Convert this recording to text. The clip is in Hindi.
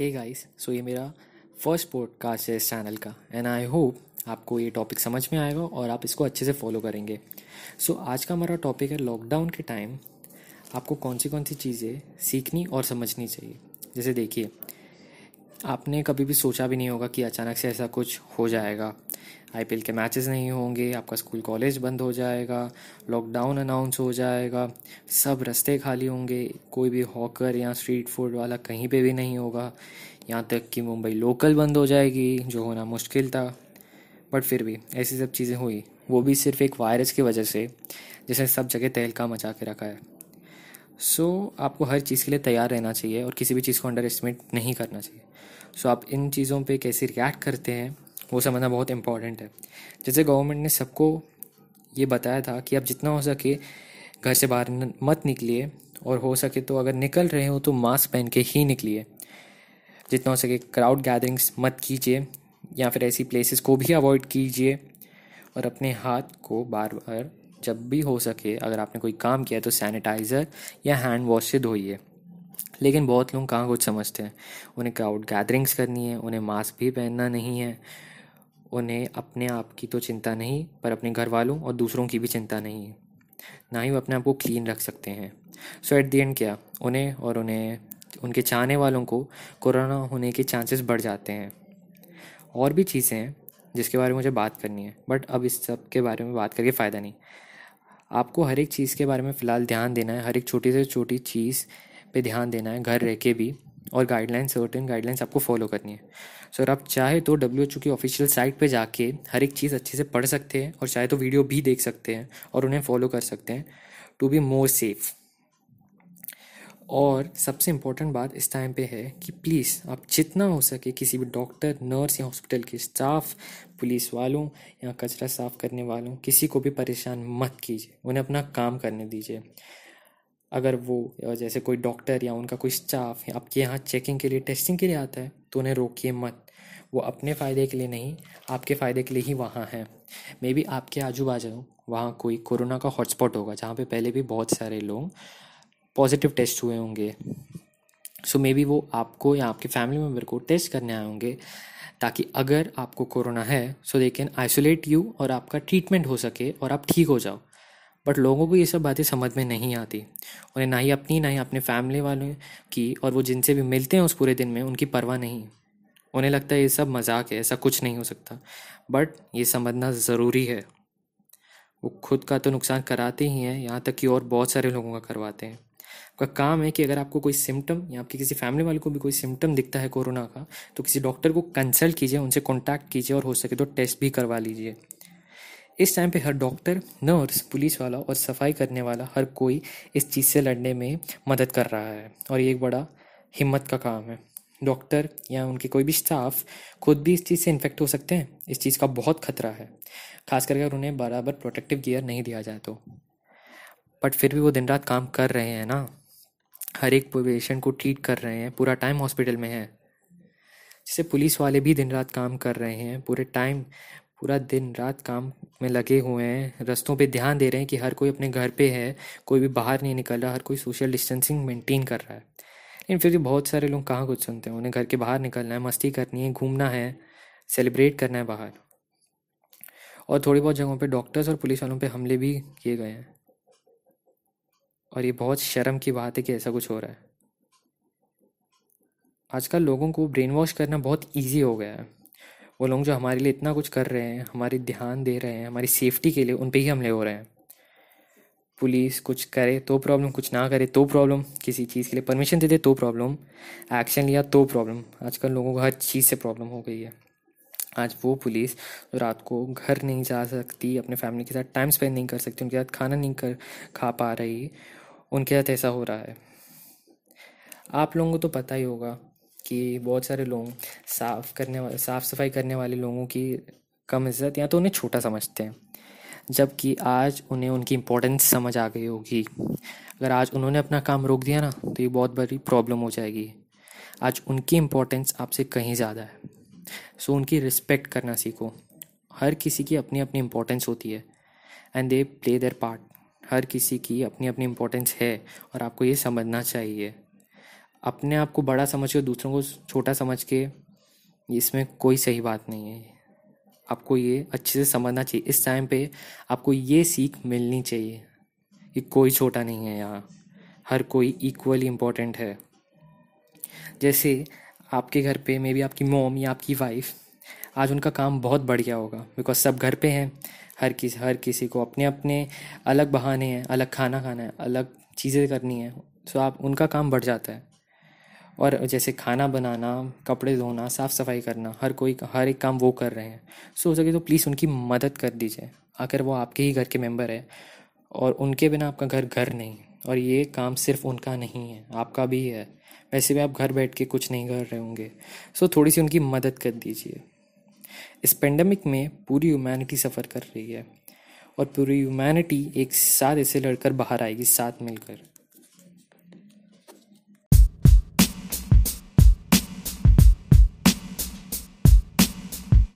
हे गाइस सो ये मेरा फ़र्स्ट पॉडकास्ट है इस चैनल का एंड आई होप आपको ये टॉपिक समझ में आएगा और आप इसको अच्छे से फॉलो करेंगे। सो so, आज का हमारा टॉपिक है लॉकडाउन के टाइम आपको कौन सी कौन सी चीज़ें सीखनी और समझनी चाहिए? जैसे देखिए आपने कभी भी सोचा भी नहीं होगा कि अचानक से ऐसा कुछ हो जाएगा। आईपीएल के मैचेस नहीं होंगे आपका स्कूल कॉलेज बंद हो जाएगा लॉकडाउन अनाउंस हो जाएगा सब रास्ते खाली होंगे कोई भी हॉकर या स्ट्रीट फ़ूड वाला कहीं पे भी नहीं होगा। यहाँ तक कि मुंबई लोकल बंद हो जाएगी जो होना मुश्किल था। बट फिर भी ऐसी सब चीज़ें हुई वो भी सिर्फ़ एक वायरस की वजह से जिसने सब जगह तहलका मचा के रखा है। सो so, आपको हर चीज़ के लिए तैयार रहना चाहिए और किसी भी चीज़ को अंडर एस्टिमेट नहीं करना चाहिए। सो so, आप इन चीज़ों पे कैसे रिएक्ट करते हैं वो समझना बहुत इंपॉर्टेंट है। जैसे गवर्नमेंट ने सबको ये बताया था कि आप जितना हो सके घर से बाहर मत निकलिए और हो सके तो अगर निकल रहे हो तो मास्क पहन के ही निकलिए। जितना हो सके क्राउड गैदरिंग्स मत कीजिए या फिर ऐसी प्लेसेस को भी अवॉइड कीजिए और अपने हाथ को बार बार जब भी हो सके अगर आपने कोई काम किया तो सैनिटाइज़र या हैंड वॉश से धोइए। लेकिन बहुत लोग कहाँ कुछ समझते हैं? उन्हें क्राउड गैदरिंग्स करनी है, उन्हें मास्क भी पहनना नहीं है। उन्हें अपने आप की तो चिंता नहीं, पर अपने घर वालों और दूसरों की भी चिंता नहीं है। ना ही वो अपने आप को क्लीन रख सकते हैं। सो एट दी एंड क्या? उन्हें और उन्हें, उनके चाहने वालों को कोरोना होने के चांसेस बढ़ जाते हैं। और भी चीज़ें हैं जिसके बारे में मुझे बात करनी है बट अब इस सब के बारे में बात करके फ़ायदा नहीं। आपको हर एक चीज़ के बारे में फ़िलहाल ध्यान देना है, हर एक छोटी से छोटी चीज़ पे ध्यान देना है, घर रह के भी। और गाइडलाइंस सर्टेन गाइडलाइंस आपको फॉलो करनी है। सो अगर आप चाहे तो डब्ल्यू एच ओ की ऑफिशियल साइट पे जाके हर एक चीज़ अच्छे से पढ़ सकते हैं और चाहे तो वीडियो भी देख सकते हैं और उन्हें फॉलो कर सकते हैं टू बी मोर सेफ़ और सबसे इम्पोर्टेंट बात इस टाइम पे है कि प्लीज़ आप जितना हो सके किसी भी डॉक्टर नर्स या हॉस्पिटल के स्टाफ पुलिस वालों या कचरा साफ़ करने वालों, किसी को भी परेशान मत कीजिए। उन्हें अपना काम करने दीजिए। अगर वो जैसे कोई डॉक्टर या उनका कोई स्टाफ आपके यहाँ चेकिंग के लिए टेस्टिंग के लिए आता है तो उन्हें रोकिए मत। वो अपने फ़ायदे के लिए नहीं, आपके फ़ायदे के लिए ही वहाँ हैं। मे बी आपके आजू बाजू वहाँ कोई कोरोना का हॉटस्पॉट होगा, जहाँ पे पहले भी बहुत सारे लोग पॉजिटिव टेस्ट हुए होंगे। सो मे बी वो आपको या आपके फैमिली मेंबर को टेस्ट करने आए होंगे, ताकि अगर आपको कोरोना है so they can isolate you और आपका ट्रीटमेंट हो सके और आप ठीक हो जाओ। बट लोगों को ये सब बातें समझ में नहीं आती। उन्हें ना ही अपनी, ना ही अपने फैमिली वालों की और वो जिनसे भी मिलते हैं उस पूरे दिन में, उनकी परवाह नहीं। उन्हें लगता है ये सब मज़ाक है, ऐसा कुछ नहीं हो सकता। बट ये समझना ज़रूरी है। वो खुद का तो नुकसान कराते ही हैं, यहाँ तक कि और बहुत सारे लोगों का करवाते हैं। आपका काम है कि अगर आपको कोई सिम्टम या आपके किसी फैमिली वाले को भी कोई सिम्टम दिखता है कोरोना का तो किसी डॉक्टर को कंसल्ट कीजिए, उनसे कॉन्टैक्ट कीजिए और हो सके तो टेस्ट भी करवा लीजिए। इस टाइम पे हर डॉक्टर नर्स पुलिस वाला और सफ़ाई करने वाला हर कोई इस चीज़ से लड़ने में मदद कर रहा है और ये एक बड़ा हिम्मत का काम है। डॉक्टर या उनके कोई भी स्टाफ खुद भी इस चीज़ से इन्फेक्ट हो सकते हैं। इस चीज़ का बहुत खतरा है। खास करके अगर उन्हें बराबर प्रोटेक्टिव गियर नहीं दिया जाए तो। बट फिर भी वो दिन रात काम कर रहे हैं ना। हर एक पेशेंट को ट्रीट कर रहे हैं, पूरा टाइम हॉस्पिटल में है। जैसे पुलिस वाले भी दिन रात काम कर रहे हैं, पूरे टाइम पूरा दिन रात काम में लगे हुए हैं, रस्तों पे ध्यान दे रहे हैं कि हर कोई अपने घर पे है, कोई भी बाहर नहीं निकल रहा, हर कोई सोशल डिस्टेंसिंग मेंटेन कर रहा है। लेकिन फिर भी बहुत सारे लोग कहाँ कुछ सुनते हैं, उन्हें घर के बाहर निकलना है, मस्ती करनी है, घूमना है सेलिब्रेट करना है बाहर। और थोड़ी बहुत जगहों पे डॉक्टर्स और पुलिस वालों पे हमले भी किए गए हैं। और ये बहुत शर्म की बात है कि ऐसा कुछ हो रहा है। आजकल लोगों को ब्रेन वॉश करना बहुत ईजी हो गया है। वो लोग जो हमारे लिए इतना कुछ कर रहे हैं, हमारी ध्यान दे रहे हैं, हमारी सेफ्टी के लिए, उन पर ही हमले हो रहे हैं। पुलिस कुछ करे तो प्रॉब्लम कुछ ना करे तो प्रॉब्लम किसी चीज़ के लिए परमिशन दे दे तो प्रॉब्लम एक्शन लिया तो प्रॉब्लम आजकल लोगों को हर चीज़ से प्रॉब्लम हो गई है। आज वो पुलिस जो रात को घर नहीं जा सकती, अपने फैमिली के साथ टाइम स्पेंड नहीं कर सकती, उनके साथ खाना नहीं कर, खा पा रही, उनके साथ ऐसा हो रहा है। आप लोगों को तो पता ही होगा कि बहुत सारे लोग साफ़ करने वाले साफ़ सफ़ाई करने वाले लोगों की कम इज़्ज़त या तो उन्हें छोटा समझते हैं। जबकि आज उन्हें उनकी इम्पोर्टेंस समझ आ गई होगी। अगर आज उन्होंने अपना काम रोक दिया ना तो ये बहुत बड़ी प्रॉब्लम हो जाएगी। आज उनकी इम्पोर्टेंस आपसे कहीं ज़्यादा है। सो उनकी रिस्पेक्ट करना सीखो। हर किसी की अपनी अपनी इम्पोर्टेंस होती है। And they play their part हर किसी की अपनी अपनी इम्पोर्टेंस है और आपको ये समझना चाहिए। अपने आप को बड़ा समझ के, दूसरों को छोटा समझ के, इसमें कोई सही बात नहीं है। आपको ये अच्छे से समझना चाहिए। इस टाइम पे आपको ये सीख मिलनी चाहिए कि कोई छोटा नहीं है यहाँ। हर कोई इक्वली इम्पोर्टेंट है। जैसे आपके घर पे मे बी आपकी मोम या आपकी वाइफ आज उनका काम बहुत बढ़िया होगा। बिकॉज़ सब घर पे हैं। हर किसी हर किसी को अपने अपने अलग बहाने हैं, अलग खाना खाना है, अलग चीज़ें करनी है। सो आप, उनका काम बढ़ जाता है। और जैसे खाना बनाना, कपड़े धोना साफ़ सफ़ाई करना, हर कोई, हर एक काम वो कर रहे हैं। सो हो सके तो प्लीज़ उनकी मदद कर दीजिए। अगर वो आपके ही घर के मेंबर है और उनके बिना आपका घर घर नहीं और ये काम सिर्फ़ उनका नहीं है, आपका भी है। वैसे भी आप घर बैठ के कुछ नहीं कर रहे होंगे। सो थोड़ी सी उनकी मदद कर दीजिए। इस पेंडेमिक में पूरी ह्यूमैनिटी सफ़र कर रही है और पूरी ह्यूमैनिटी एक साथ ऐसे लड़कर बाहर आएगी, साथ मिलकर।